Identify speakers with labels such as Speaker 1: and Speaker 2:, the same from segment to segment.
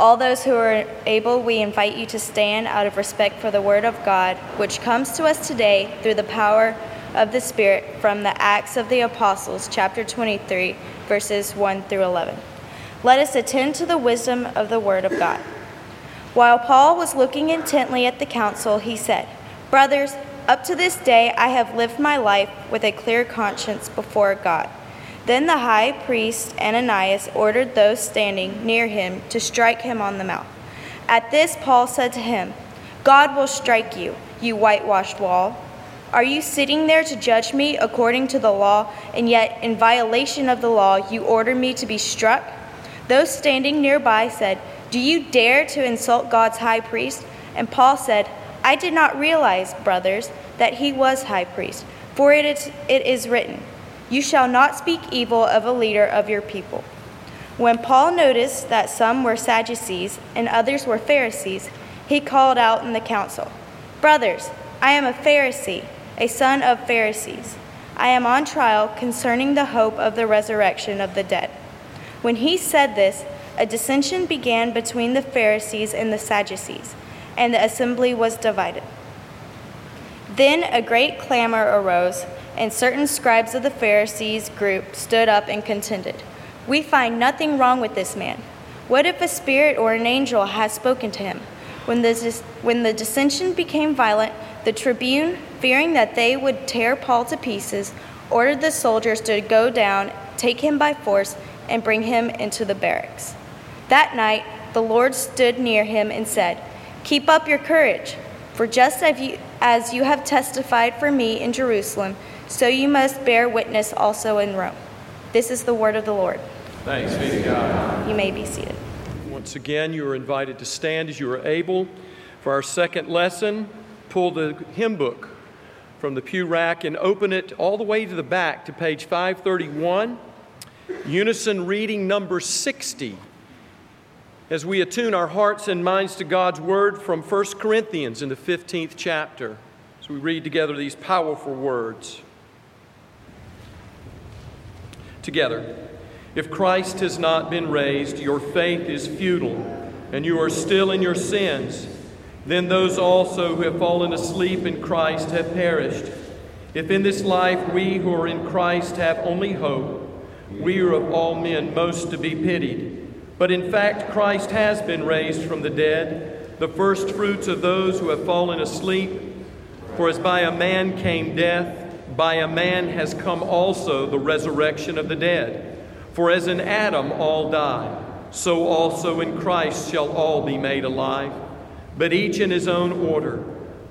Speaker 1: All those who are able, we invite you to stand out of respect for the Word of God, which comes to us today through the power of the Spirit from the Acts of the Apostles, chapter 23, verses 1 through 11. Let us attend to the wisdom of the Word of God. While Paul was looking intently at the council, he said, Brothers, up to this day I have lived my life with a clear conscience before God. Then the high priest Ananias ordered those standing near him to strike him on the mouth. At this, Paul said to him, God will strike you, you whitewashed wall. Are you sitting there to judge me according to the law, and yet in violation of the law you order me to be struck? Those standing nearby said, Do you dare to insult God's high priest? And Paul said, I did not realize, brothers, that he was high priest, for it is, it is written, you shall not speak evil of a leader of your people. When Paul noticed that some were Sadducees and others were Pharisees, he called out in the council Brothers, I am a Pharisee, a son of Pharisees. I am on trial concerning the hope of the resurrection of the dead. When he said this, a dissension began between the Pharisees and the Sadducees, and the assembly was divided. Then a great clamor arose and certain scribes of the Pharisees' group stood up and contended. We find nothing wrong with this man. What if a spirit or an angel has spoken to him? When the, when the dissension became violent, the tribune, fearing that they would tear Paul to pieces, ordered the soldiers to go down, take him by force, and bring him into the barracks. That night, the Lord stood near him and said, Keep up your courage, for just as you, as you have testified for me in Jerusalem, so you must bear witness also in Rome. This is the word of the Lord.
Speaker 2: Thanks be to God.
Speaker 1: You may be seated.
Speaker 2: Once again, you are invited to stand as you are able. For our second lesson, pull the hymn book from the pew rack and open it all the way to the back to page 531, unison reading number 60. As we attune our hearts and minds to God's word from 1 Corinthians in the 15th chapter, as we read together these powerful words together. If Christ has not been raised, your faith is futile, and you are still in your sins. Then those also who have fallen asleep in Christ have perished. If in this life we who are in Christ have only hope, we are of all men most to be pitied. But in fact, Christ has been raised from the dead, the first fruits of those who have fallen asleep. For as by a man came death, by a man has come also the resurrection of the dead. For as in Adam all die, so also in Christ shall all be made alive. But each in his own order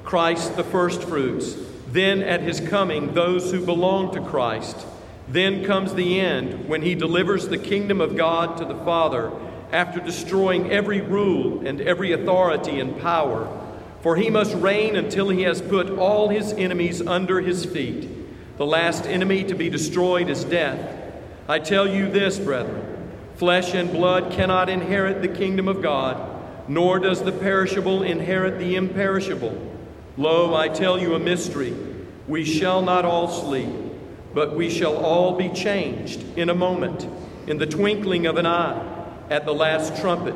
Speaker 2: Christ the firstfruits, then at his coming those who belong to Christ. Then comes the end when he delivers the kingdom of God to the Father after destroying every rule and every authority and power. For he must reign until he has put all his enemies under his feet. The last enemy to be destroyed is death. I tell you this, brethren flesh and blood cannot inherit the kingdom of God, nor does the perishable inherit the imperishable. Lo, I tell you a mystery. We shall not all sleep, but we shall all be changed in a moment, in the twinkling of an eye, at the last trumpet.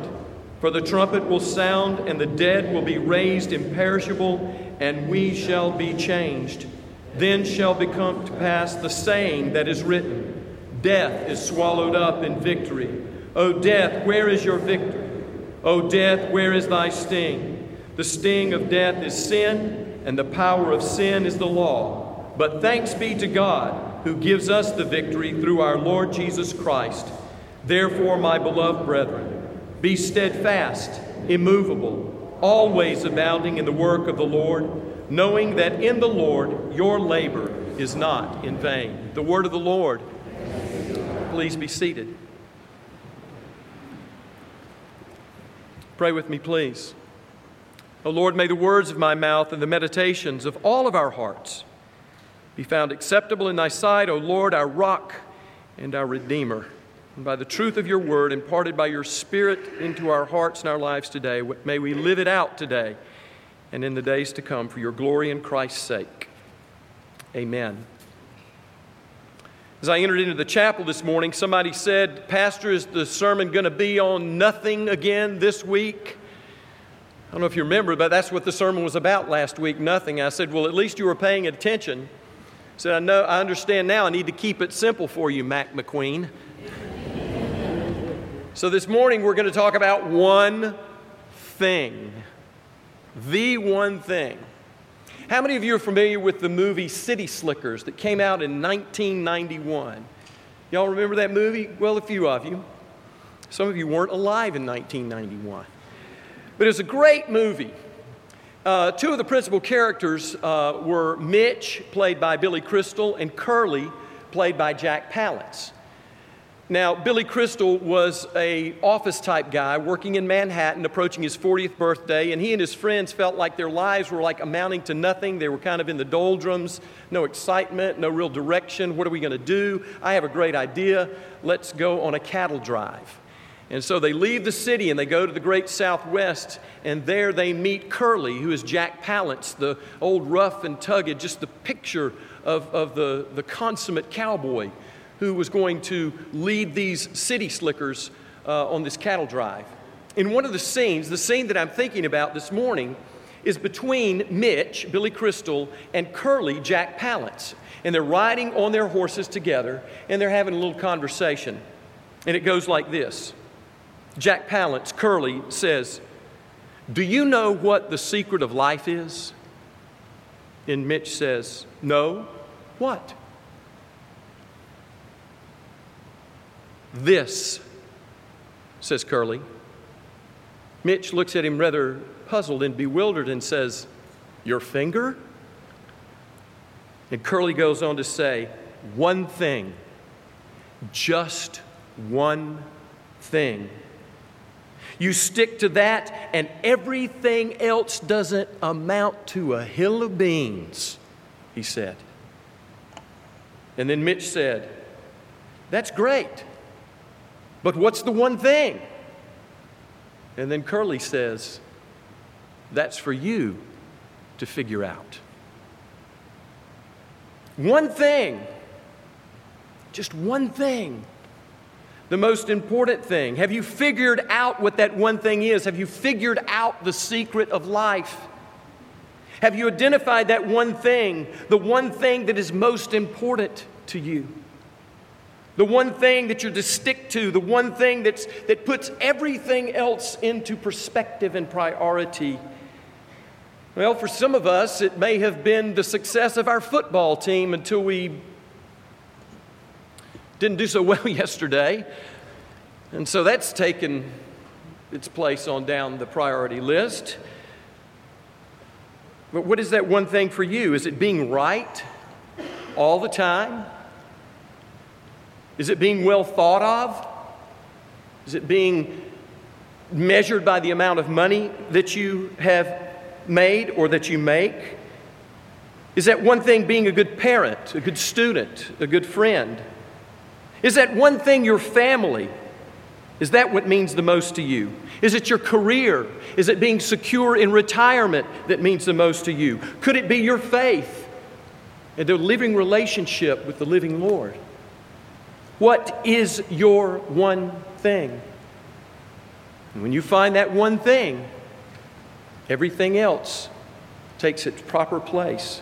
Speaker 2: For the trumpet will sound, and the dead will be raised imperishable, and we shall be changed. Then shall become to pass the saying that is written Death is swallowed up in victory. O death, where is your victory? O death, where is thy sting? The sting of death is sin, and the power of sin is the law. But thanks be to God who gives us the victory through our Lord Jesus Christ. Therefore, my beloved brethren, be steadfast, immovable, always abounding in the work of the Lord knowing that in the Lord your labor is not in vain. The word of the Lord. Please be seated. Pray with me, please. O Lord, may the words of my mouth and the meditations of all of our hearts be found acceptable in thy sight, O Lord, our rock and our redeemer. And by the truth of your word imparted by your Spirit into our hearts and our lives today, may we live it out today and in the days to come for your glory and Christ's sake. Amen. As I entered into the chapel this morning, somebody said, Pastor, is the sermon going to be on nothing again this week? I don't know if you remember, but that's what the sermon was about last week nothing. I said, Well, at least you were paying attention. I said, I know, I understand now. I need to keep it simple for you, Mac McQueen. So this morning we're going to talk about one thing. The one thing. How many of you are familiar with the movie City Slickers that came out in 1991? Y'all remember that movie? Well, a few of you. Some of you weren't alive in 1991. But it's a great movie. Uh, two of the principal characters uh, were Mitch, played by Billy Crystal, and Curly, played by Jack Palance. Now, Billy Crystal was a office type guy working in Manhattan, approaching his 40th birthday, and he and his friends felt like their lives were like amounting to nothing. They were kind of in the doldrums, no excitement, no real direction. What are we going to do? I have a great idea. Let's go on a cattle drive. And so they leave the city and they go to the great southwest, and there they meet Curly, who is Jack Palance, the old rough and tugged, just the picture of, of the, the consummate cowboy who was going to lead these city slickers uh, on this cattle drive. In one of the scenes, the scene that I'm thinking about this morning, is between Mitch, Billy Crystal, and Curly, Jack Palance. And they're riding on their horses together, and they're having a little conversation. And it goes like this. Jack Palance, Curly, says, Do you know what the secret of life is? And Mitch says, No. What? This, says Curly. Mitch looks at him rather puzzled and bewildered and says, Your finger? And Curly goes on to say, One thing, just one thing. You stick to that, and everything else doesn't amount to a hill of beans, he said. And then Mitch said, That's great, but what's the one thing? And then Curly says, That's for you to figure out. One thing, just one thing the most important thing? Have you figured out what that one thing is? Have you figured out the secret of life? Have you identified that one thing, the one thing that is most important to you? The one thing that you're to stick to, the one thing that's, that puts everything else into perspective and priority. Well, for some of us, it may have been the success of our football team until we didn't do so well yesterday. And so that's taken its place on down the priority list. But what is that one thing for you? Is it being right all the time? Is it being well thought of? Is it being measured by the amount of money that you have made or that you make? Is that one thing being a good parent, a good student, a good friend? Is that one thing your family? Is that what means the most to you? Is it your career? Is it being secure in retirement that means the most to you? Could it be your faith and the living relationship with the living Lord? What is your one thing? And when you find that one thing, everything else takes its proper place.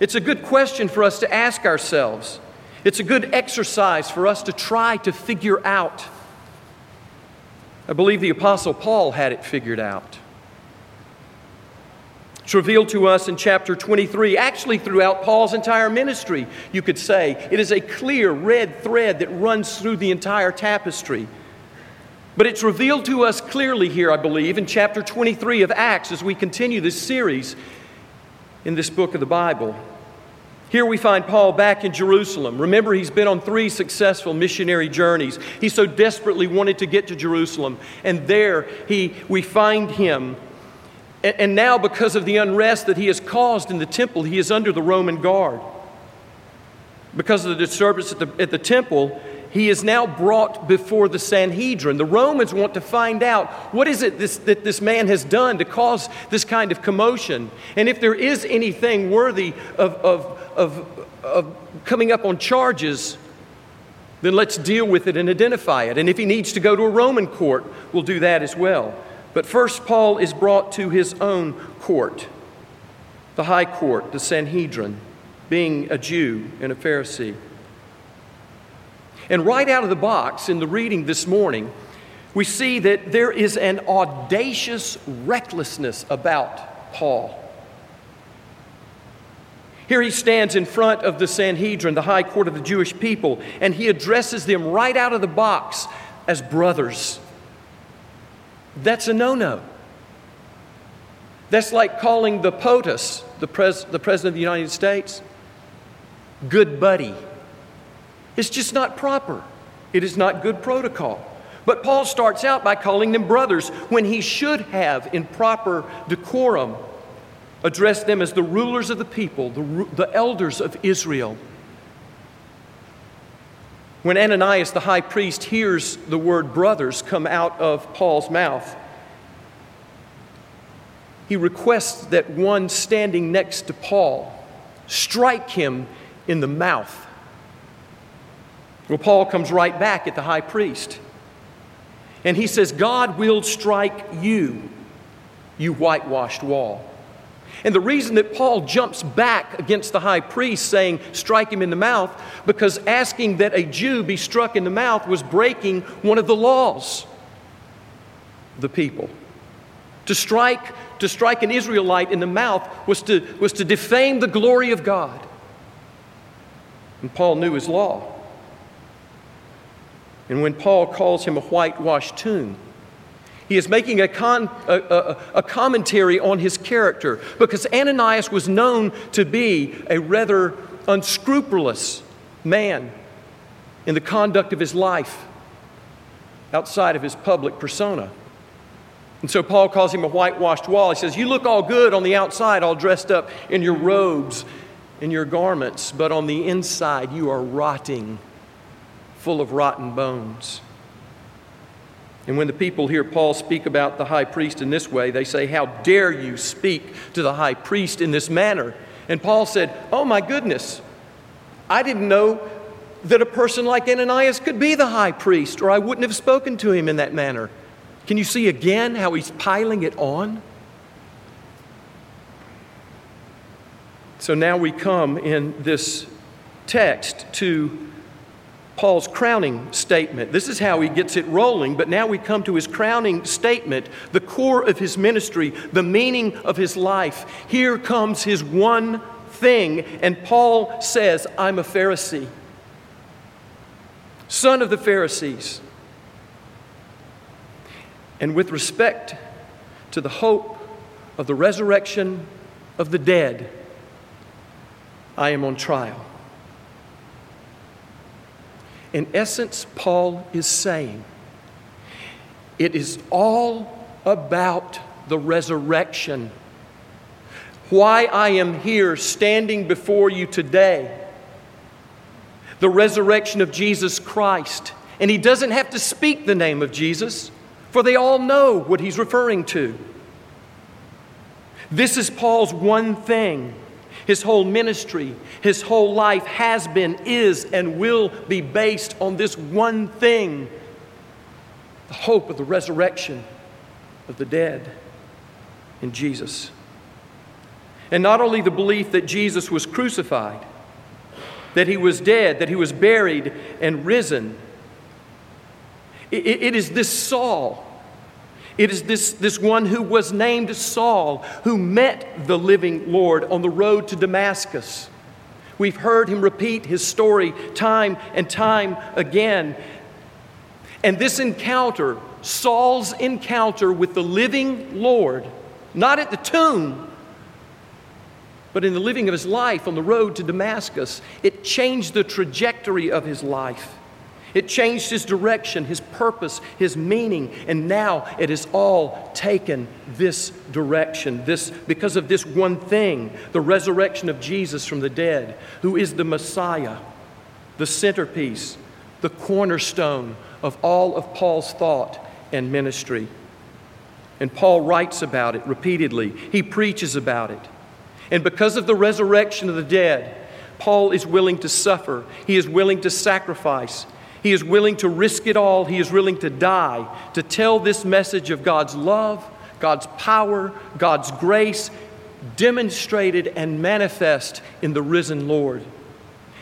Speaker 2: It's a good question for us to ask ourselves. It's a good exercise for us to try to figure out. I believe the Apostle Paul had it figured out. It's revealed to us in chapter 23, actually throughout Paul's entire ministry, you could say. It is a clear red thread that runs through the entire tapestry. But it's revealed to us clearly here, I believe, in chapter 23 of Acts as we continue this series. in this book of the Bible. Here we find Paul back in Jerusalem. Remember, he's been on three successful missionary journeys. He so desperately wanted to get to Jerusalem. And there he, we find him. And now, because of the unrest that he has caused in the temple, he is under the Roman guard. Because of the disturbance at the, at the temple, he is now brought before the Sanhedrin. The Romans want to find out what is it this, that this man has done to cause this kind of commotion. And if there is anything worthy of, of, of, of coming up on charges, then let's deal with it and identify it. And if he needs to go to a Roman court, we'll do that as well. But first, Paul is brought to his own court, the high court, the Sanhedrin, being a Jew and a Pharisee. And right out of the box in the reading this morning, we see that there is an audacious recklessness about Paul. Here he stands in front of the Sanhedrin, the high court of the Jewish people, and he addresses them right out of the box as brothers. That's a no no. That's like calling the POTUS, the, pres- the President of the United States, good buddy. It's just not proper. It is not good protocol. But Paul starts out by calling them brothers when he should have, in proper decorum, addressed them as the rulers of the people, the, the elders of Israel. When Ananias the high priest hears the word brothers come out of Paul's mouth, he requests that one standing next to Paul strike him in the mouth. Well, Paul comes right back at the high priest. And he says, God will strike you, you whitewashed wall. And the reason that Paul jumps back against the high priest saying, strike him in the mouth, because asking that a Jew be struck in the mouth was breaking one of the laws the people. To strike, to strike an Israelite in the mouth was to, was to defame the glory of God. And Paul knew his law. And when Paul calls him a whitewashed tomb, he is making a, con, a, a, a, commentary on his character because Ananias was known to be a rather unscrupulous man in the conduct of his life outside of his public persona. And so Paul calls him a whitewashed wall. He says, You look all good on the outside, all dressed up in your robes, in your garments, but on the inside you are rotting full of rotten bones. And when the people hear Paul speak about the high priest in this way, they say, How dare you speak to the high priest in this manner? And Paul said, Oh my goodness, I didn't know that a person like Ananias could be the high priest, or I wouldn't have spoken to him in that manner. Can you see again how he's piling it on? So now we come in this text to Paul's crowning statement. This is how he gets it rolling, but now we come to his crowning statement, the core of his ministry, the meaning of his life. Here comes his one thing, and Paul says, I'm a Pharisee, son of the Pharisees. And with respect to the hope of the resurrection of the dead, I am on trial. In essence, Paul is saying it is all about the resurrection. Why I am here standing before you today. The resurrection of Jesus Christ. And he doesn't have to speak the name of Jesus, for they all know what he's referring to. This is Paul's one thing his whole ministry, his whole life has been, is, and will be based on this one thing the hope of the resurrection of the dead in Jesus. And not only the belief that Jesus was crucified, that he was dead, that he was buried and risen. it, it is this Saul it is this, this one who was named Saul who met the living Lord on the road to Damascus. We've heard him repeat his story time and time again. And this encounter, Saul's encounter with the living Lord, not at the tomb, But in the living of his life on the road to Damascus, it changed the trajectory of his life. It changed his direction, his purpose, his meaning, and now it has all taken this direction. This because of this one thing, the resurrection of Jesus from the dead, who is the Messiah, the centerpiece, the cornerstone of all of Paul's thought and ministry. And Paul writes about it repeatedly. He preaches about it. And because of the resurrection of the dead, Paul is willing to suffer. He is willing to sacrifice. He is willing to risk it all. He is willing to die to tell this message of God's love, God's power, God's grace, demonstrated and manifest in the risen Lord.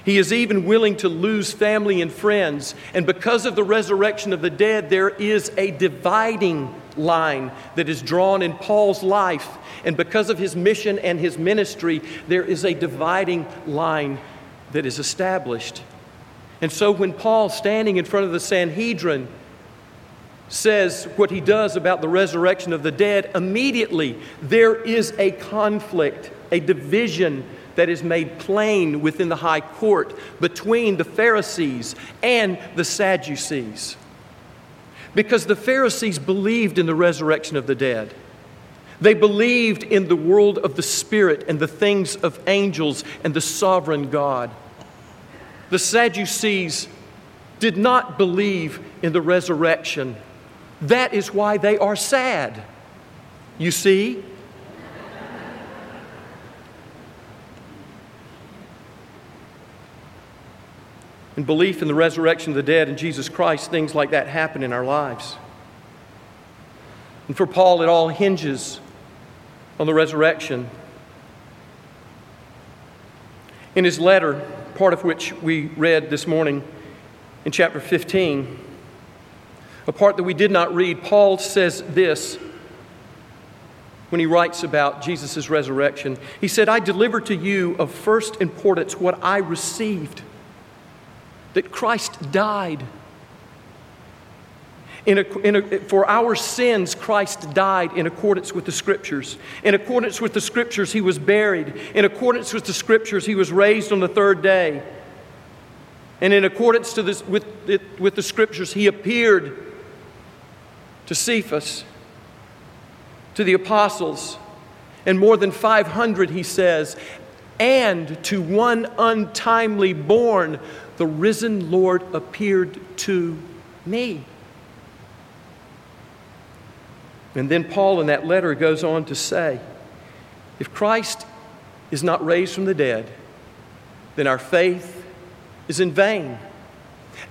Speaker 2: He is even willing to lose family and friends. And because of the resurrection of the dead, there is a dividing line that is drawn in Paul's life. And because of his mission and his ministry, there is a dividing line that is established. And so when Paul, standing in front of the Sanhedrin, says what he does about the resurrection of the dead, immediately there is a conflict, a division that is made plain within the high court between the Pharisees and the Sadducees. Because the Pharisees believed in the resurrection of the dead. They believed in the world of the Spirit and the things of angels and the sovereign God. The Sadducees did not believe in the resurrection. That is why they are sad. You see? And belief in the resurrection of the dead and Jesus Christ, things like that happen in our lives. And for Paul, it all hinges on the resurrection. In his letter, part of which we read this morning in chapter 15. A part that we did not read, Paul says this when he writes about Jesus' resurrection. He said, I deliver to you of first importance what I received that Christ died in a, in a, for our sins, Christ died in accordance with the Scriptures. In accordance with the Scriptures, he was buried. In accordance with the Scriptures, he was raised on the third day. And in accordance to this, with, it, with the Scriptures, he appeared to Cephas, to the apostles, and more than 500, he says, and to one untimely born, the risen Lord appeared to me. And then Paul in that letter goes on to say if Christ is not raised from the dead, then our faith is in vain.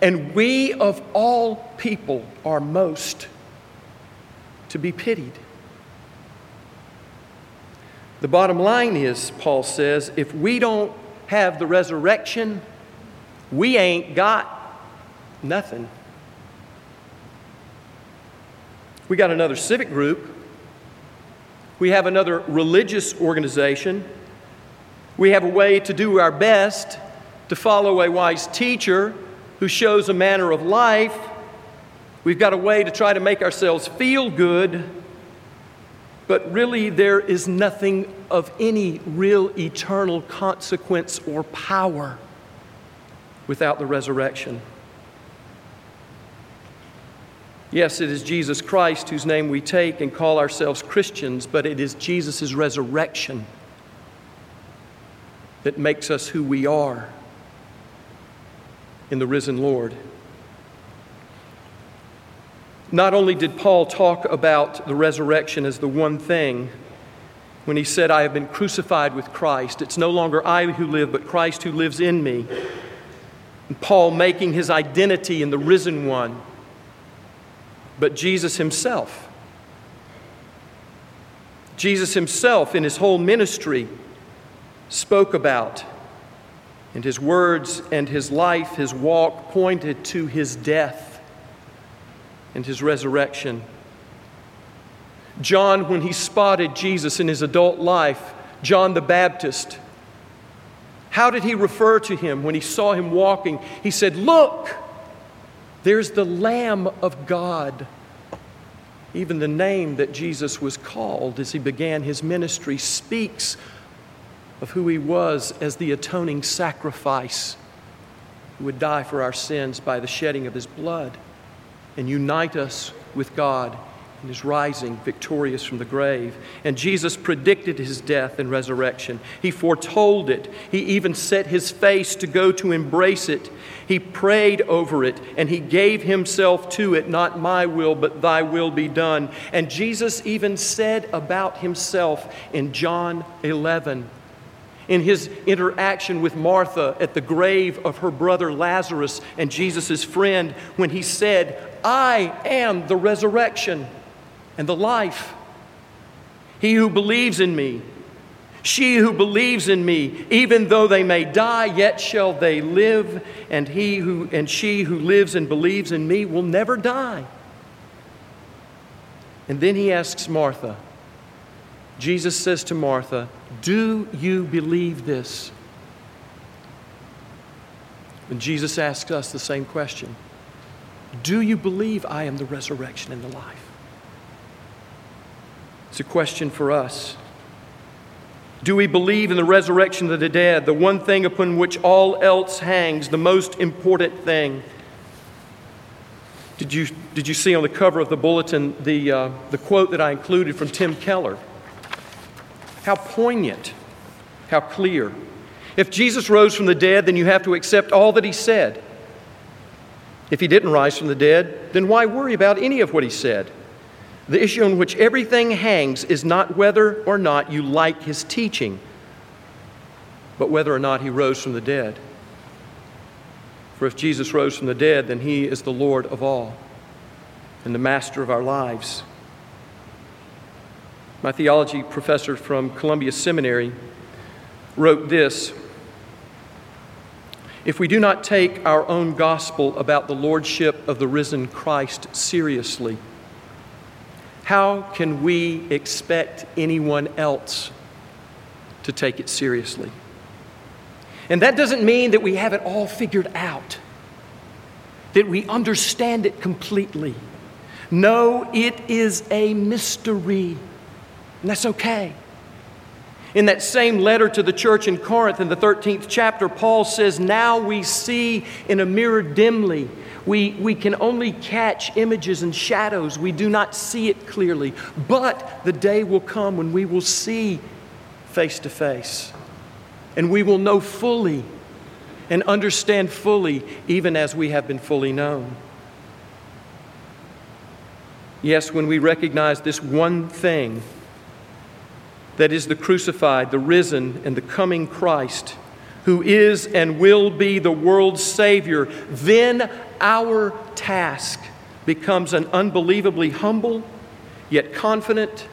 Speaker 2: And we of all people are most to be pitied. The bottom line is, Paul says, if we don't have the resurrection, we ain't got nothing. We got another civic group. We have another religious organization. We have a way to do our best to follow a wise teacher who shows a manner of life. We've got a way to try to make ourselves feel good. But really, there is nothing of any real eternal consequence or power without the resurrection. Yes, it is Jesus Christ whose name we take and call ourselves Christians, but it is Jesus' resurrection that makes us who we are in the risen Lord. Not only did Paul talk about the resurrection as the one thing, when he said, I have been crucified with Christ, it's no longer I who live, but Christ who lives in me. And Paul making his identity in the risen one but Jesus himself. Jesus himself, in his whole ministry, spoke about, and his words and his life, his walk pointed to his death and his resurrection. John, when he spotted Jesus in his adult life, John the Baptist, how did he refer to him when he saw him walking? He said, Look! There's the Lamb of God. Even the name that Jesus was called as he began his ministry speaks of who he was as the atoning sacrifice who would die for our sins by the shedding of his blood and unite us with God in his rising victorious from the grave. And Jesus predicted his death and resurrection. He foretold it. He even set his face to go to embrace it. He prayed over it and he gave himself to it, not my will, but thy will be done. And Jesus even said about himself in John 11, in his interaction with Martha at the grave of her brother Lazarus and Jesus' friend, when he said, I am the resurrection and the life. He who believes in me, she who believes in me, even though they may die, yet shall they live, and he who and she who lives and believes in me will never die. And then he asks Martha, Jesus says to Martha, Do you believe this? And Jesus asks us the same question Do you believe I am the resurrection and the life? It's a question for us. Do we believe in the resurrection of the dead, the one thing upon which all else hangs, the most important thing? Did you, did you see on the cover of the bulletin the, uh, the quote that I included from Tim Keller? How poignant, how clear. If Jesus rose from the dead, then you have to accept all that he said. If he didn't rise from the dead, then why worry about any of what he said? The issue on which everything hangs is not whether or not you like his teaching, but whether or not he rose from the dead. For if Jesus rose from the dead, then he is the Lord of all and the master of our lives. My theology professor from Columbia Seminary wrote this If we do not take our own gospel about the lordship of the risen Christ seriously, how can we expect anyone else to take it seriously? And that doesn't mean that we have it all figured out, that we understand it completely. No, it is a mystery. And that's okay. In that same letter to the church in Corinth, in the 13th chapter, Paul says, Now we see in a mirror dimly. We, we can only catch images and shadows. We do not see it clearly. But the day will come when we will see face to face. And we will know fully and understand fully, even as we have been fully known. Yes, when we recognize this one thing, that is the crucified, the risen, and the coming Christ, who is and will be the world's Savior, then our task becomes an unbelievably humble, yet confident,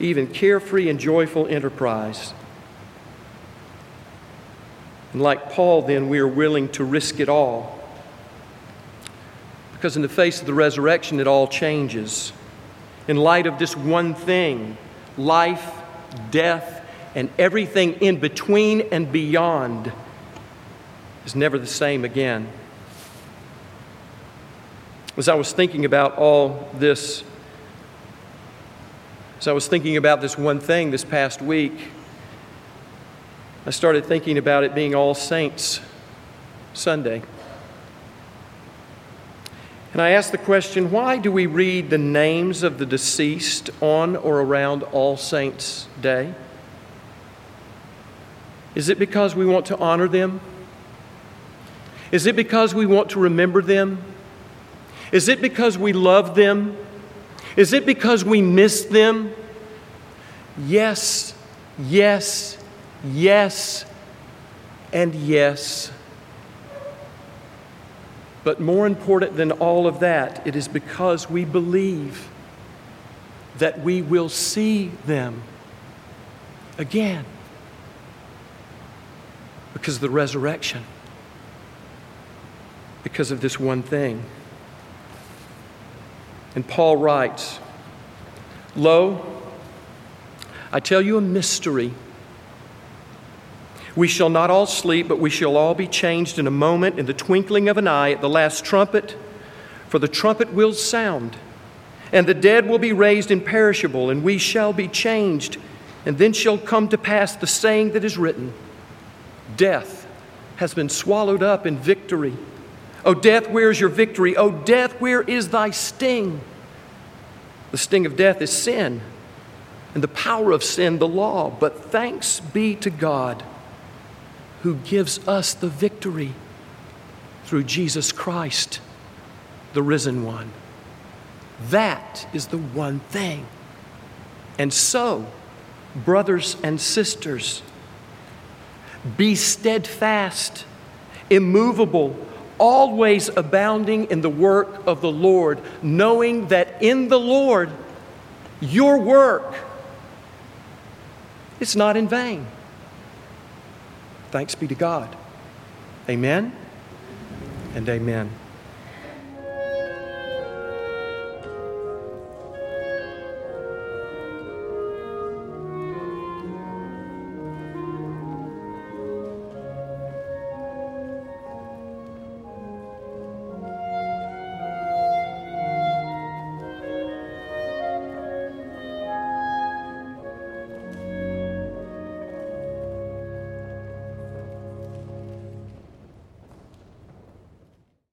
Speaker 2: even carefree and joyful enterprise. And like Paul, then, we are willing to risk it all. Because in the face of the resurrection, it all changes. In light of this one thing, life, death, and everything in between and beyond is never the same again. As I was thinking about all this, as I was thinking about this one thing this past week, I started thinking about it being All Saints Sunday. And I ask the question why do we read the names of the deceased on or around All Saints' Day? Is it because we want to honor them? Is it because we want to remember them? Is it because we love them? Is it because we miss them? Yes, yes, yes, and yes. But more important than all of that, it is because we believe that we will see them again because of the resurrection, because of this one thing. And Paul writes, Lo, I tell you a mystery. We shall not all sleep, but we shall all be changed in a moment, in the twinkling of an eye, at the last trumpet. For the trumpet will sound, and the dead will be raised imperishable, and we shall be changed. And then shall come to pass the saying that is written Death has been swallowed up in victory. O death, where is your victory? O death, where is thy sting? The sting of death is sin, and the power of sin, the law. But thanks be to God who gives us the victory through Jesus Christ, the risen one. That is the one thing. And so, brothers and sisters, be steadfast, immovable, always abounding in the work of the Lord, knowing that in the Lord your work is not in vain. Thanks be to God. Amen and amen.